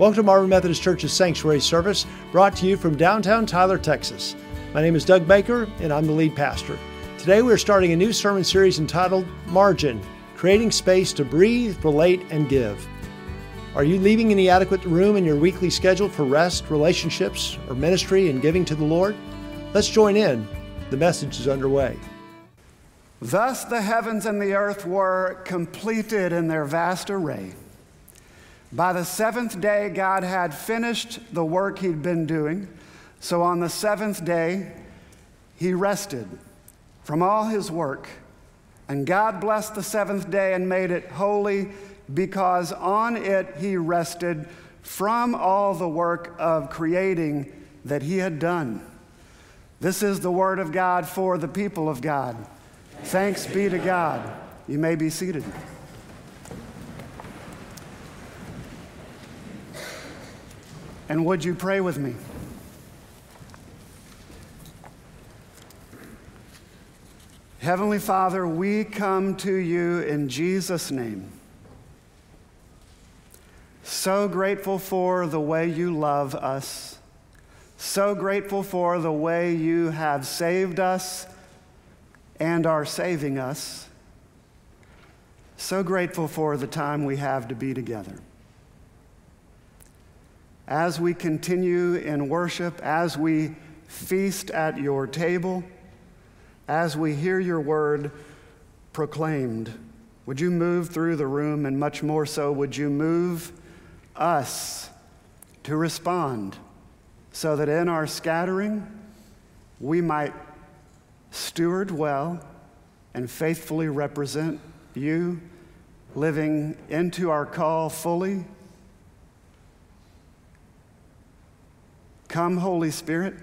Welcome to Marvin Methodist Church's Sanctuary service, brought to you from downtown Tyler, Texas. My name is Doug Baker, and I'm the lead pastor. Today we are starting a new sermon series entitled Margin Creating Space to Breathe, Relate, and Give. Are you leaving any adequate room in your weekly schedule for rest, relationships, or ministry and giving to the Lord? Let's join in. The message is underway. Thus the heavens and the earth were completed in their vast array. By the seventh day, God had finished the work he'd been doing. So on the seventh day, he rested from all his work. And God blessed the seventh day and made it holy because on it he rested from all the work of creating that he had done. This is the word of God for the people of God. Thanks be to God. You may be seated. And would you pray with me? Heavenly Father, we come to you in Jesus' name. So grateful for the way you love us. So grateful for the way you have saved us and are saving us. So grateful for the time we have to be together as we continue in worship, as we feast at your table, as we hear your word proclaimed, would you move through the room? And much more so, would you move us to respond so that in our scattering we might steward well and faithfully represent you, living into our call fully Come, Holy Spirit.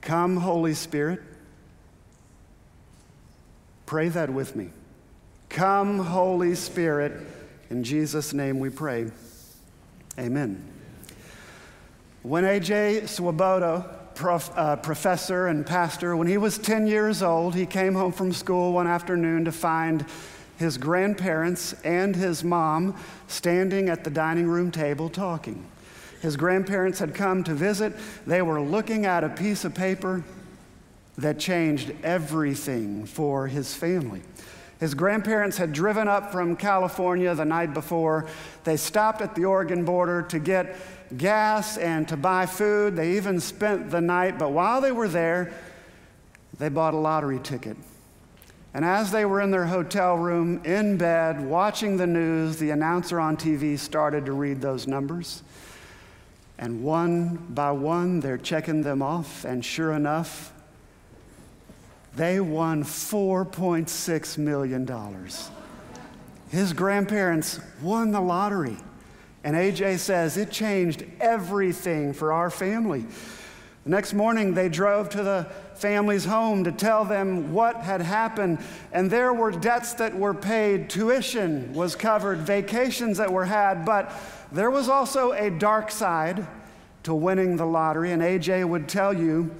Come, Holy Spirit. Pray that with me. Come, Holy Spirit. In Jesus' name we pray. Amen. When A.J. Swoboda, prof, uh, professor and pastor, when he was 10 years old, he came home from school one afternoon to find his grandparents and his mom standing at the dining room table talking. His grandparents had come to visit. They were looking at a piece of paper that changed everything for his family. His grandparents had driven up from California the night before. They stopped at the Oregon border to get gas and to buy food. They even spent the night, but while they were there, they bought a lottery ticket. And as they were in their hotel room, in bed, watching the news, the announcer on TV started to read those numbers. And one by one, they're checking them off. And sure enough, they won $4.6 million. His grandparents won the lottery. And AJ says it changed everything for our family. The next morning, they drove to the family's home to tell them what had happened. And there were debts that were paid, tuition was covered, vacations that were had, but there was also a dark side to winning the lottery. And AJ would tell you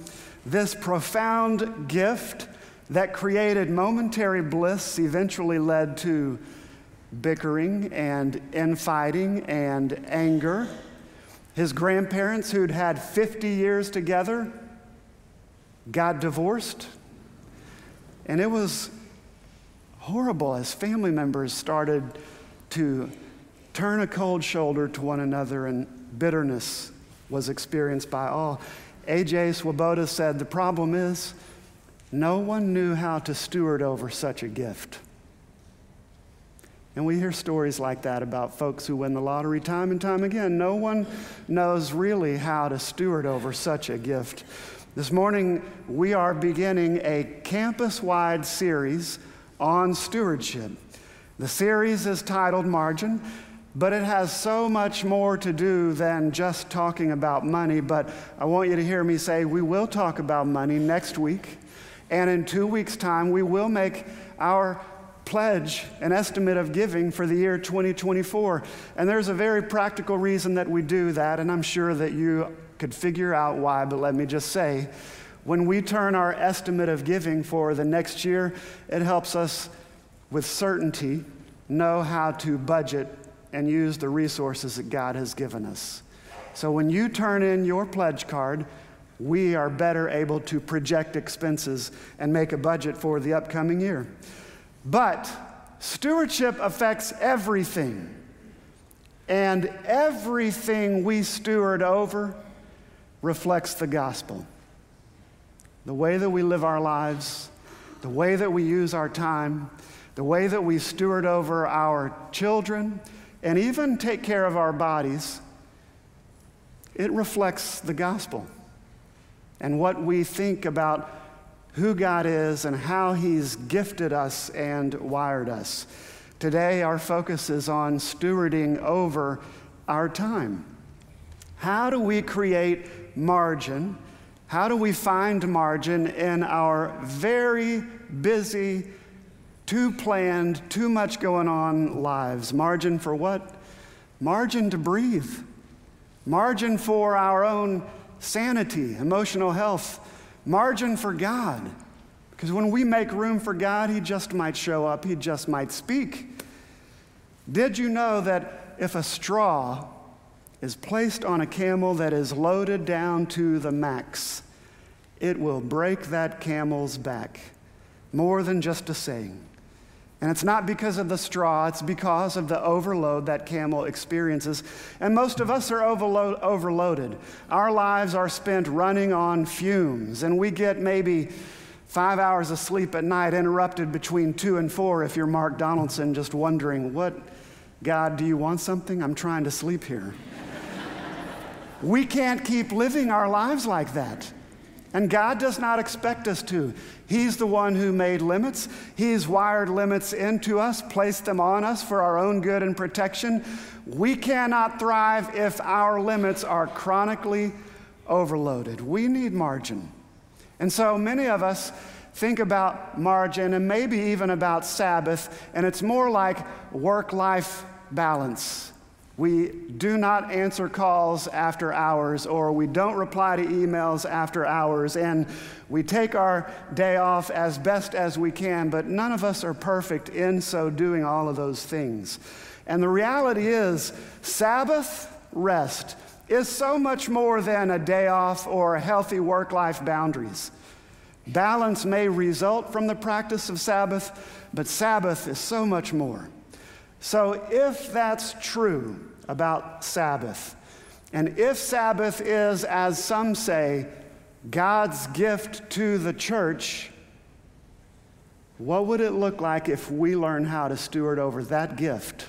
this profound gift that created momentary bliss eventually led to bickering and infighting and anger. His grandparents, who'd had 50 years together, got divorced. And it was horrible as family members started to turn a cold shoulder to one another, and bitterness was experienced by all. A.J. Swoboda said the problem is no one knew how to steward over such a gift. And we hear stories like that about folks who win the lottery time and time again. No one knows really how to steward over such a gift. This morning, we are beginning a campus wide series on stewardship. The series is titled Margin, but it has so much more to do than just talking about money. But I want you to hear me say we will talk about money next week. And in two weeks' time, we will make our pledge an estimate of giving for the year 2024. And there's a very practical reason that we do that, and I'm sure that you could figure out why, but let me just say when we turn our estimate of giving for the next year, it helps us with certainty know how to budget and use the resources that God has given us. So when you turn in your pledge card, we are better able to project expenses and make a budget for the upcoming year. But stewardship affects everything. And everything we steward over reflects the gospel. The way that we live our lives, the way that we use our time, the way that we steward over our children, and even take care of our bodies, it reflects the gospel and what we think about who God is and how He's gifted us and wired us. Today, our focus is on stewarding over our time. How do we create margin? How do we find margin in our very busy, too planned, too much going on lives? Margin for what? Margin to breathe. Margin for our own sanity, emotional health, margin for God. Because when we make room for God, He just might show up, He just might speak. Did you know that if a straw is placed on a camel that is loaded down to the max, it will break that camel's back? More than just a saying. And it's not because of the straw, it's because of the overload that camel experiences. And most of us are overload, overloaded. Our lives are spent running on fumes, and we get maybe five hours of sleep at night, interrupted between two and four if you're Mark Donaldson, just wondering, what, God, do you want something? I'm trying to sleep here. We can't keep living our lives like that. And God does not expect us to. He's the one who made limits. He's wired limits into us, placed them on us for our own good and protection. We cannot thrive if our limits are chronically overloaded. We need margin. And so many of us think about margin and maybe even about Sabbath, and it's more like work life balance. We do not answer calls after hours, or we don't reply to emails after hours, and we take our day off as best as we can, but none of us are perfect in so doing all of those things. And the reality is, Sabbath rest is so much more than a day off or healthy work life boundaries. Balance may result from the practice of Sabbath, but Sabbath is so much more. So, if that's true about Sabbath, and if Sabbath is, as some say, God's gift to the church, what would it look like if we learn how to steward over that gift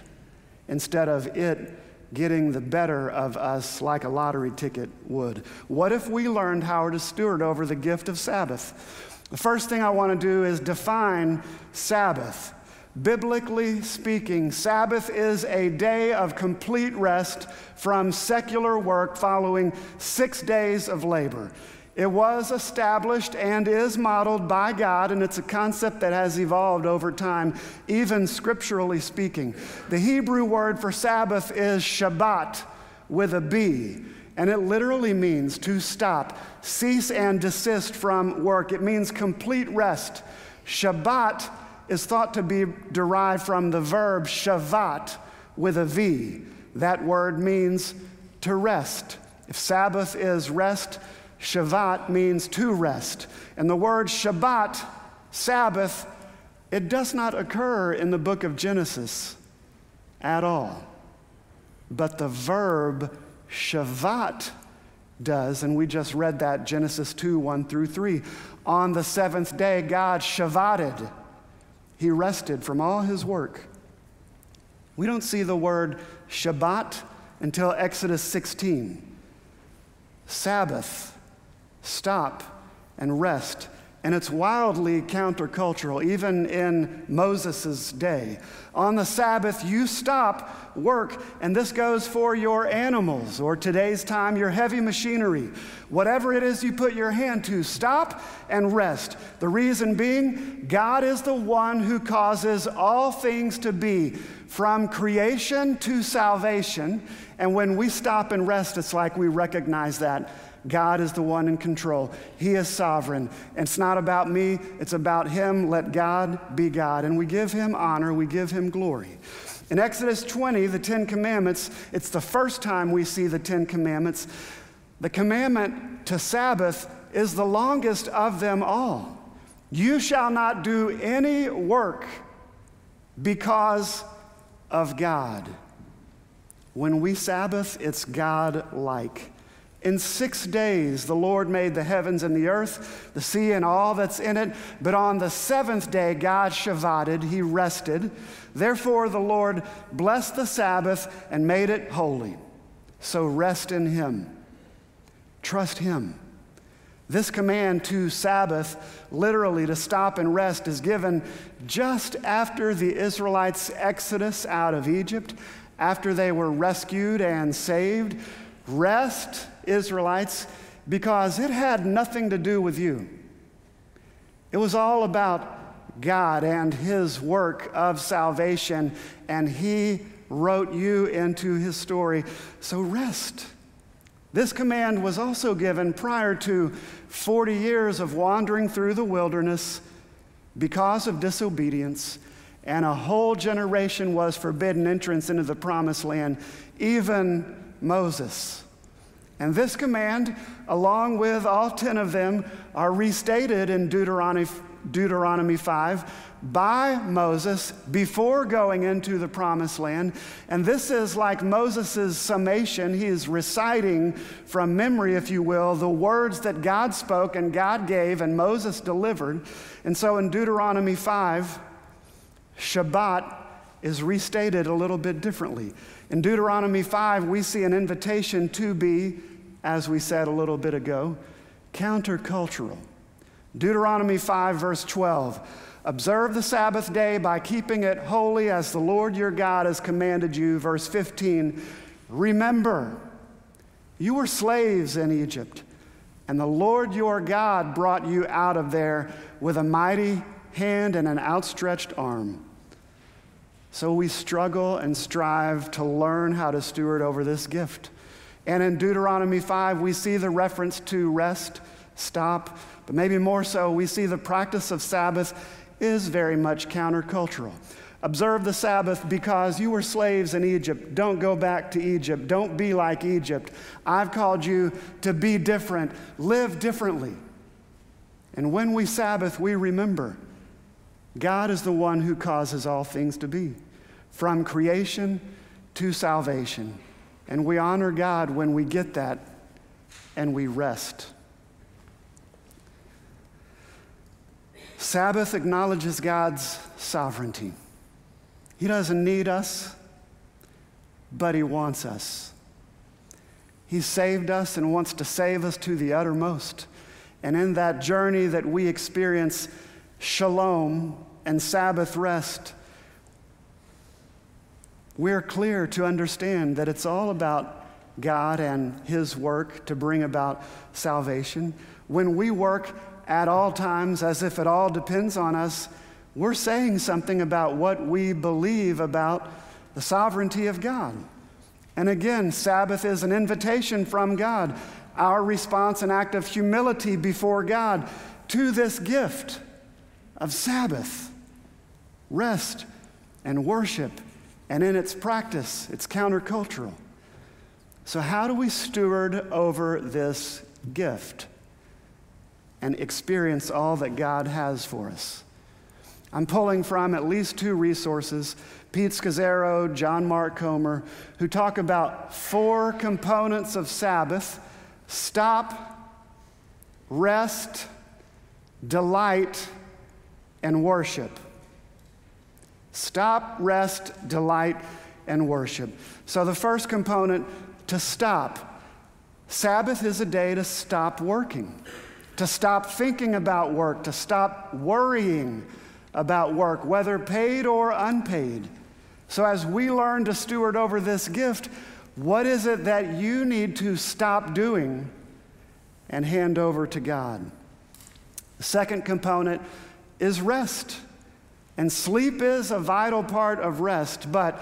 instead of it getting the better of us like a lottery ticket would? What if we learned how to steward over the gift of Sabbath? The first thing I want to do is define Sabbath. Biblically speaking, Sabbath is a day of complete rest from secular work following six days of labor. It was established and is modeled by God, and it's a concept that has evolved over time, even scripturally speaking. The Hebrew word for Sabbath is Shabbat with a B, and it literally means to stop, cease, and desist from work. It means complete rest. Shabbat is thought to be derived from the verb shavat with a V. That word means to rest. If Sabbath is rest, Shavat means to rest. And the word Shabbat, Sabbath, it does not occur in the book of Genesis at all. But the verb Shavat does, and we just read that Genesis 2 1 through 3. On the seventh day, God Shavated he rested from all his work. We don't see the word Shabbat until Exodus 16. Sabbath, stop and rest and it's wildly countercultural, even in Moses' day. On the Sabbath, you stop work, and this goes for your animals, or today's time, your heavy machinery. Whatever it is you put your hand to, stop and rest. The reason being, God is the one who causes all things to be, from creation to salvation. And when we stop and rest, it's like we recognize that God is the one in control. He is sovereign. It's not about me, it's about Him. Let God be God. And we give Him honor, we give Him glory. In Exodus 20, the Ten Commandments, it's the first time we see the Ten Commandments. The commandment to Sabbath is the longest of them all. You shall not do any work because of God. When we Sabbath, it's God like. In six days, the Lord made the heavens and the earth, the sea and all that's in it. But on the seventh day, God Shabbated, he rested. Therefore, the Lord blessed the Sabbath and made it holy. So rest in him. Trust him. This command to Sabbath, literally to stop and rest, is given just after the Israelites' exodus out of Egypt, after they were rescued and saved. Rest, Israelites, because it had nothing to do with you. It was all about God and His work of salvation, and He wrote you into His story. So rest. This command was also given prior to 40 years of wandering through the wilderness because of disobedience, and a whole generation was forbidden entrance into the promised land, even Moses. And this command, along with all 10 of them, are restated in Deuteronomy, Deuteronomy 5 by Moses before going into the promised land. And this is like Moses' summation. He is reciting from memory, if you will, the words that God spoke and God gave and Moses delivered. And so in Deuteronomy 5, Shabbat is restated a little bit differently. In Deuteronomy 5, we see an invitation to be, as we said a little bit ago, countercultural. Deuteronomy 5, verse 12. Observe the Sabbath day by keeping it holy as the Lord your God has commanded you. Verse 15. Remember, you were slaves in Egypt, and the Lord your God brought you out of there with a mighty hand and an outstretched arm. So we struggle and strive to learn how to steward over this gift. And in Deuteronomy 5, we see the reference to rest, stop, but maybe more so, we see the practice of Sabbath is very much countercultural. Observe the Sabbath because you were slaves in Egypt. Don't go back to Egypt. Don't be like Egypt. I've called you to be different, live differently. And when we Sabbath, we remember God is the one who causes all things to be, from creation to salvation. And we honor God when we get that and we rest. Sabbath acknowledges God's sovereignty. He doesn't need us, but He wants us. He saved us and wants to save us to the uttermost. And in that journey that we experience, shalom and Sabbath rest, we're clear to understand that it's all about God and His work to bring about salvation. When we work at all times as if it all depends on us, we're saying something about what we believe about the sovereignty of God. And again, Sabbath is an invitation from God, our response, an act of humility before God to this gift of Sabbath, rest, and worship. And in its practice, it's countercultural. So, how do we steward over this gift and experience all that God has for us? I'm pulling from at least two resources Pete Scazzero, John Mark Comer, who talk about four components of Sabbath stop, rest, delight, and worship. Stop, rest, delight, and worship. So, the first component to stop. Sabbath is a day to stop working, to stop thinking about work, to stop worrying about work, whether paid or unpaid. So, as we learn to steward over this gift, what is it that you need to stop doing and hand over to God? The second component is rest. And sleep is a vital part of rest, but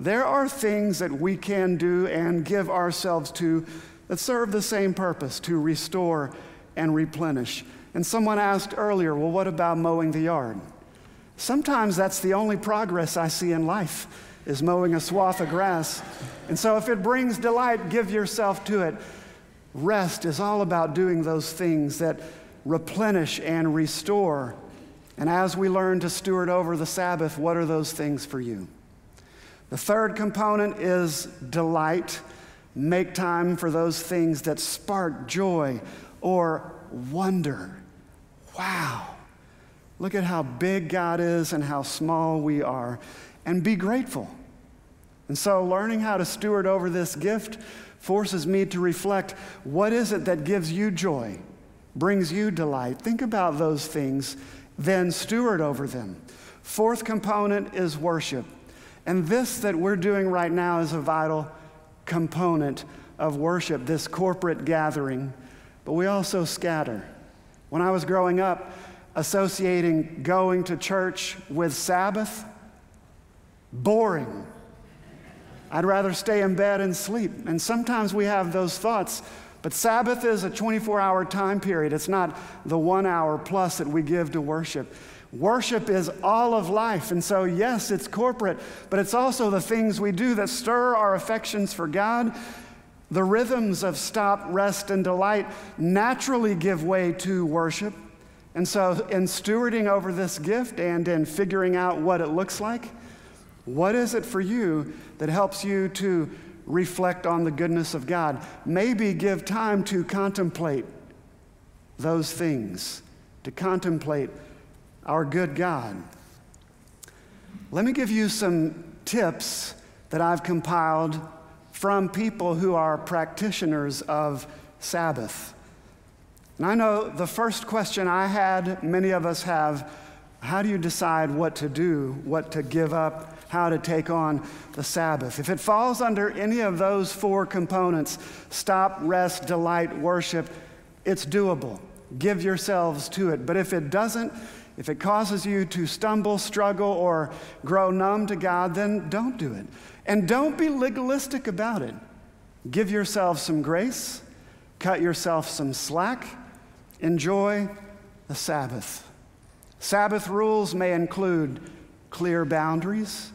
there are things that we can do and give ourselves to that serve the same purpose to restore and replenish. And someone asked earlier, well, what about mowing the yard? Sometimes that's the only progress I see in life is mowing a swath of grass. And so, if it brings delight, give yourself to it. Rest is all about doing those things that replenish and restore. And as we learn to steward over the Sabbath, what are those things for you? The third component is delight. Make time for those things that spark joy or wonder. Wow, look at how big God is and how small we are. And be grateful. And so, learning how to steward over this gift forces me to reflect what is it that gives you joy, brings you delight? Think about those things, then steward over them. Fourth component is worship. And this that we're doing right now is a vital component of worship, this corporate gathering. But we also scatter. When I was growing up, associating going to church with Sabbath, boring. I'd rather stay in bed and sleep. And sometimes we have those thoughts. But Sabbath is a 24 hour time period. It's not the one hour plus that we give to worship. Worship is all of life. And so, yes, it's corporate, but it's also the things we do that stir our affections for God. The rhythms of stop, rest, and delight naturally give way to worship. And so, in stewarding over this gift and in figuring out what it looks like, what is it for you that helps you to reflect on the goodness of God? Maybe give time to contemplate those things, to contemplate our good God. Let me give you some tips that I've compiled from people who are practitioners of Sabbath. And I know the first question I had, many of us have how do you decide what to do, what to give up, how to take on the Sabbath? If it falls under any of those four components stop, rest, delight, worship it's doable. Give yourselves to it. But if it doesn't, if it causes you to stumble, struggle, or grow numb to God, then don't do it. And don't be legalistic about it. Give yourself some grace, cut yourself some slack, enjoy the Sabbath. Sabbath rules may include clear boundaries,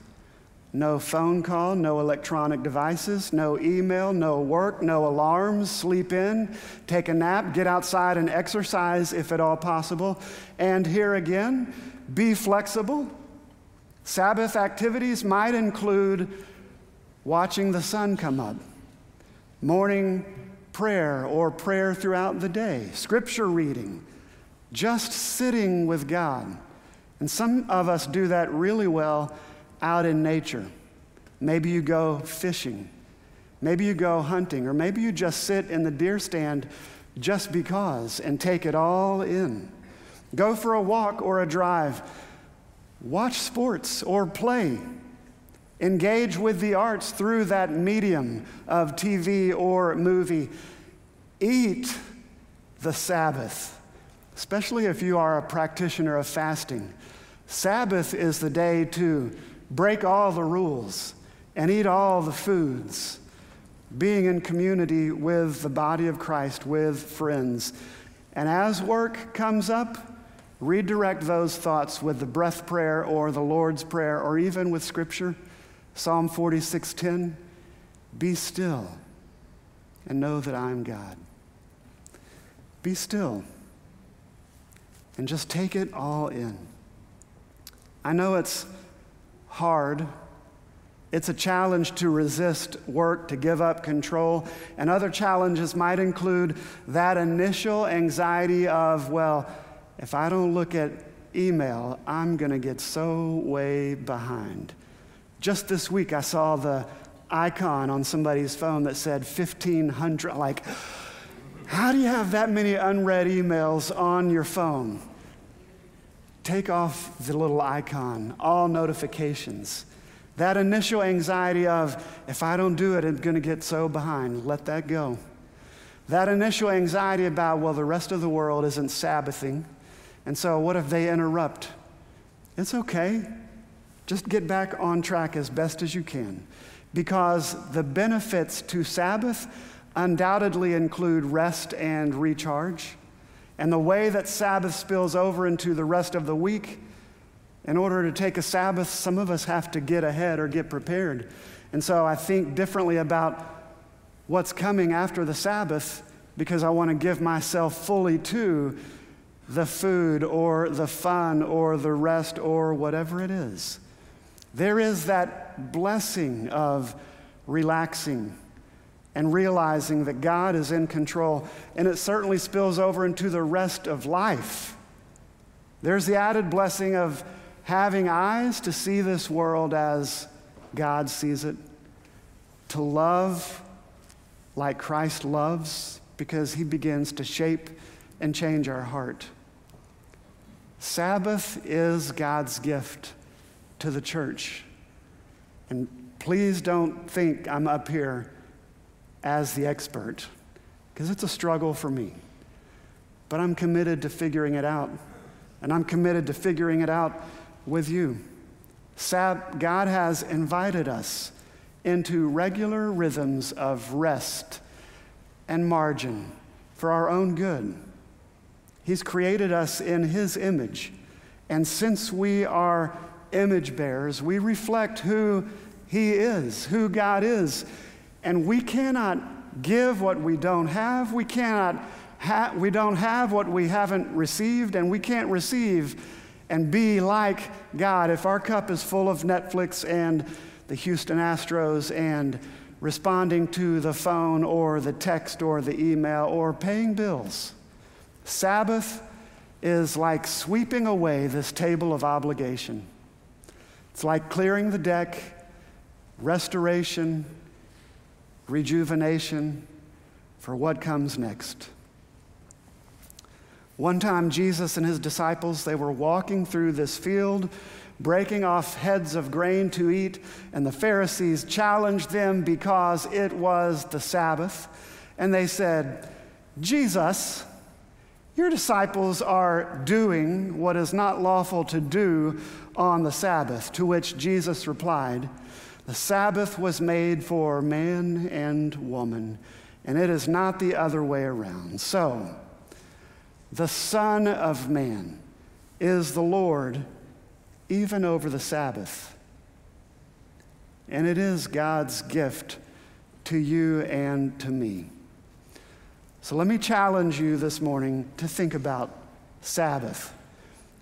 no phone call, no electronic devices, no email, no work, no alarms, sleep in, take a nap, get outside and exercise if at all possible. And here again, be flexible. Sabbath activities might include watching the sun come up, morning prayer or prayer throughout the day, scripture reading, just sitting with God. And some of us do that really well out in nature. Maybe you go fishing. Maybe you go hunting. Or maybe you just sit in the deer stand just because and take it all in. Go for a walk or a drive. Watch sports or play. Engage with the arts through that medium of TV or movie. Eat the Sabbath, especially if you are a practitioner of fasting. Sabbath is the day to break all the rules and eat all the foods, being in community with the body of Christ, with friends. And as work comes up, redirect those thoughts with the breath prayer or the Lord's prayer or even with scripture. Psalm 46:10, be still and know that I'm God. Be still and just take it all in. I know it's hard. It's a challenge to resist work, to give up control. And other challenges might include that initial anxiety of, well, if I don't look at email, I'm going to get so way behind. Just this week, I saw the icon on somebody's phone that said 1500. Like, how do you have that many unread emails on your phone? Take off the little icon, all notifications. That initial anxiety of, if I don't do it, I'm going to get so behind, let that go. That initial anxiety about, well, the rest of the world isn't Sabbathing, and so what if they interrupt? It's okay. Just get back on track as best as you can. Because the benefits to Sabbath undoubtedly include rest and recharge. And the way that Sabbath spills over into the rest of the week In order to take a Sabbath, some of us have to get ahead or get prepared. And so I think differently about what's coming after the Sabbath because I want to give myself fully to the food or the fun or the rest or whatever it is. There is that blessing of relaxing and realizing that God is in control. And it certainly spills over into the rest of life. There's the added blessing of having eyes to see this world as God sees it, to love like Christ loves, because he begins to shape and change our heart. Sabbath is God's gift to the church. And please don't think I'm up here as the expert, because it's a struggle for me. But I'm committed to figuring it out, and I'm committed to figuring it out with you. Sab- God has invited us into regular rhythms of rest and margin for our own good. He's created us in His image. And since we are image bearers, we reflect who He is, who God is. And we cannot give what we don't have. We cannot ha- we don't have what we haven't received, and we can't receive and be like God if our cup is full of Netflix and the Houston Astros and responding to the phone or the text or the email or paying bills. Sabbath is like sweeping away this table of obligation. It's like clearing the deck, restoration, rejuvenation for what comes next. One time, Jesus and his disciples, they were walking through this field, breaking off heads of grain to eat, and the Pharisees challenged them because it was the Sabbath. And they said, Jesus, your disciples are doing what is not lawful to do on the Sabbath. To which Jesus replied, the Sabbath was made for man and woman, and it is not the other way around. So, the Son of Man is the Lord even over the Sabbath. And it is God's gift to you and to me. So let me challenge you this morning to think about Sabbath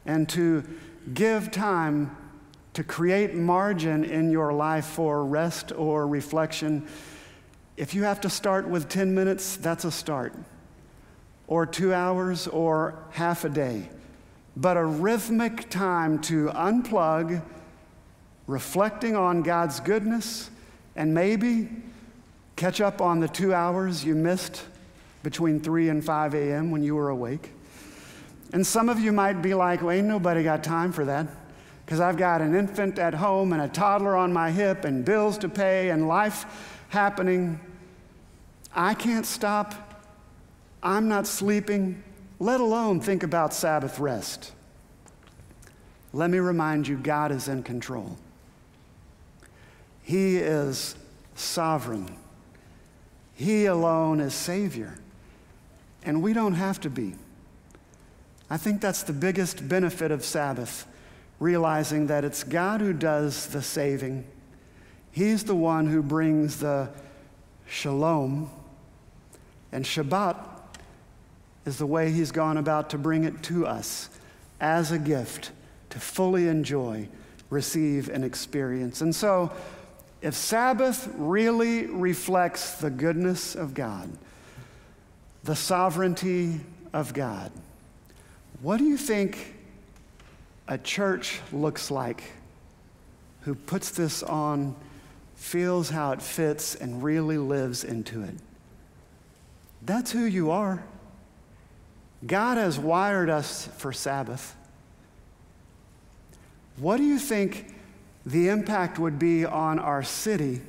and to give time to create margin in your life for rest or reflection. If you have to start with 10 minutes, that's a start, or two hours, or half a day. But a rhythmic time to unplug, reflecting on God's goodness, and maybe catch up on the two hours you missed between 3 and 5 a.m. when you were awake. And some of you might be like, well, ain't nobody got time for that because I've got an infant at home and a toddler on my hip and bills to pay and life happening. I can't stop. I'm not sleeping, let alone think about Sabbath rest. Let me remind you God is in control. He is sovereign. He alone is Savior. And we don't have to be. I think that's the biggest benefit of Sabbath realizing that it's God who does the saving. He's the one who brings the shalom, and Shabbat is the way He's gone about to bring it to us as a gift to fully enjoy, receive, and experience. And so, if Sabbath really reflects the goodness of God, the sovereignty of God, what do you think a church looks like who puts this on, feels how it fits, and really lives into it. That's who you are. God has wired us for Sabbath. What do you think the impact would be on our city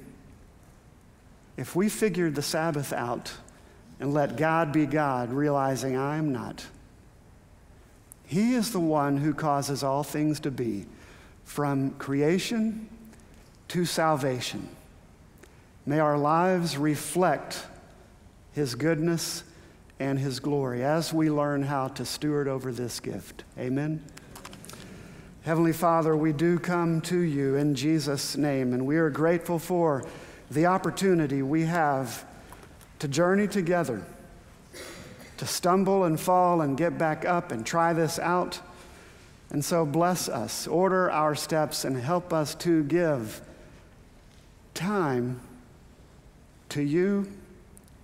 if we figured the Sabbath out and let God be God, realizing I'm not? He is the one who causes all things to be, from creation to salvation. May our lives reflect His goodness and His glory as we learn how to steward over this gift. Amen. Heavenly Father, we do come to you in Jesus' name, and we are grateful for the opportunity we have to journey together, to stumble and fall and get back up and try this out. And so bless us, order our steps, and help us to give time to you,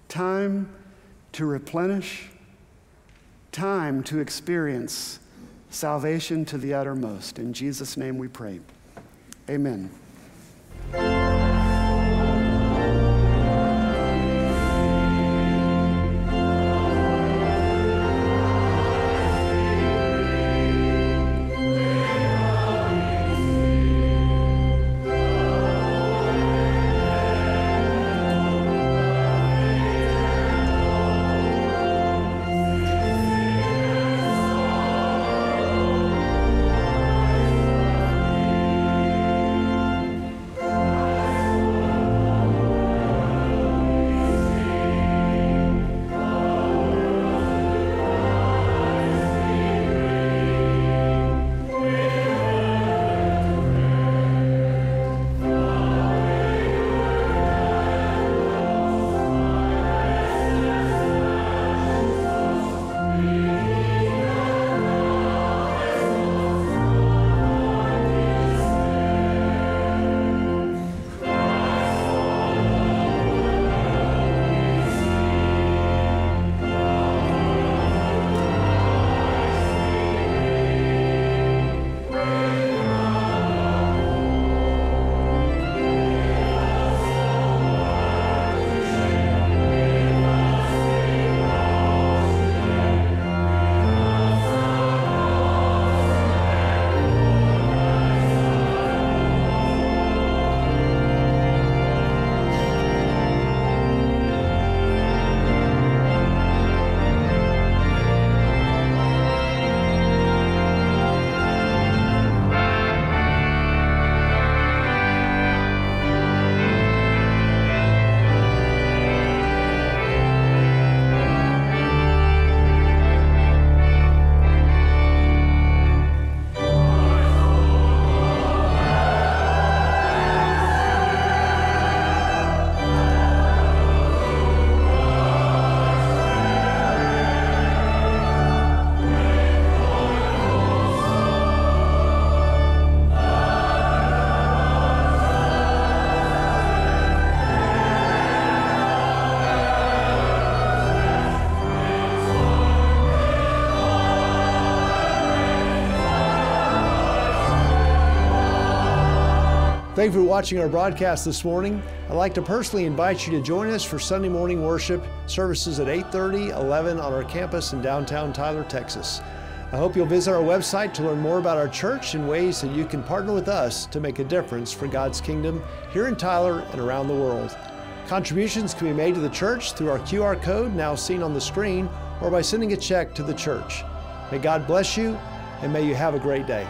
time to replenish, time to experience salvation to the uttermost. In Jesus' name we pray. Amen. Thank you for watching our broadcast this morning. I'd like to personally invite you to join us for Sunday morning worship services at 8:30, 11 on our campus in downtown Tyler, Texas. I hope you'll visit our website to learn more about our church and ways that you can partner with us to make a difference for God's kingdom here in Tyler and around the world. Contributions can be made to the church through our QR code now seen on the screen or by sending a check to the church. May God bless you and may you have a great day.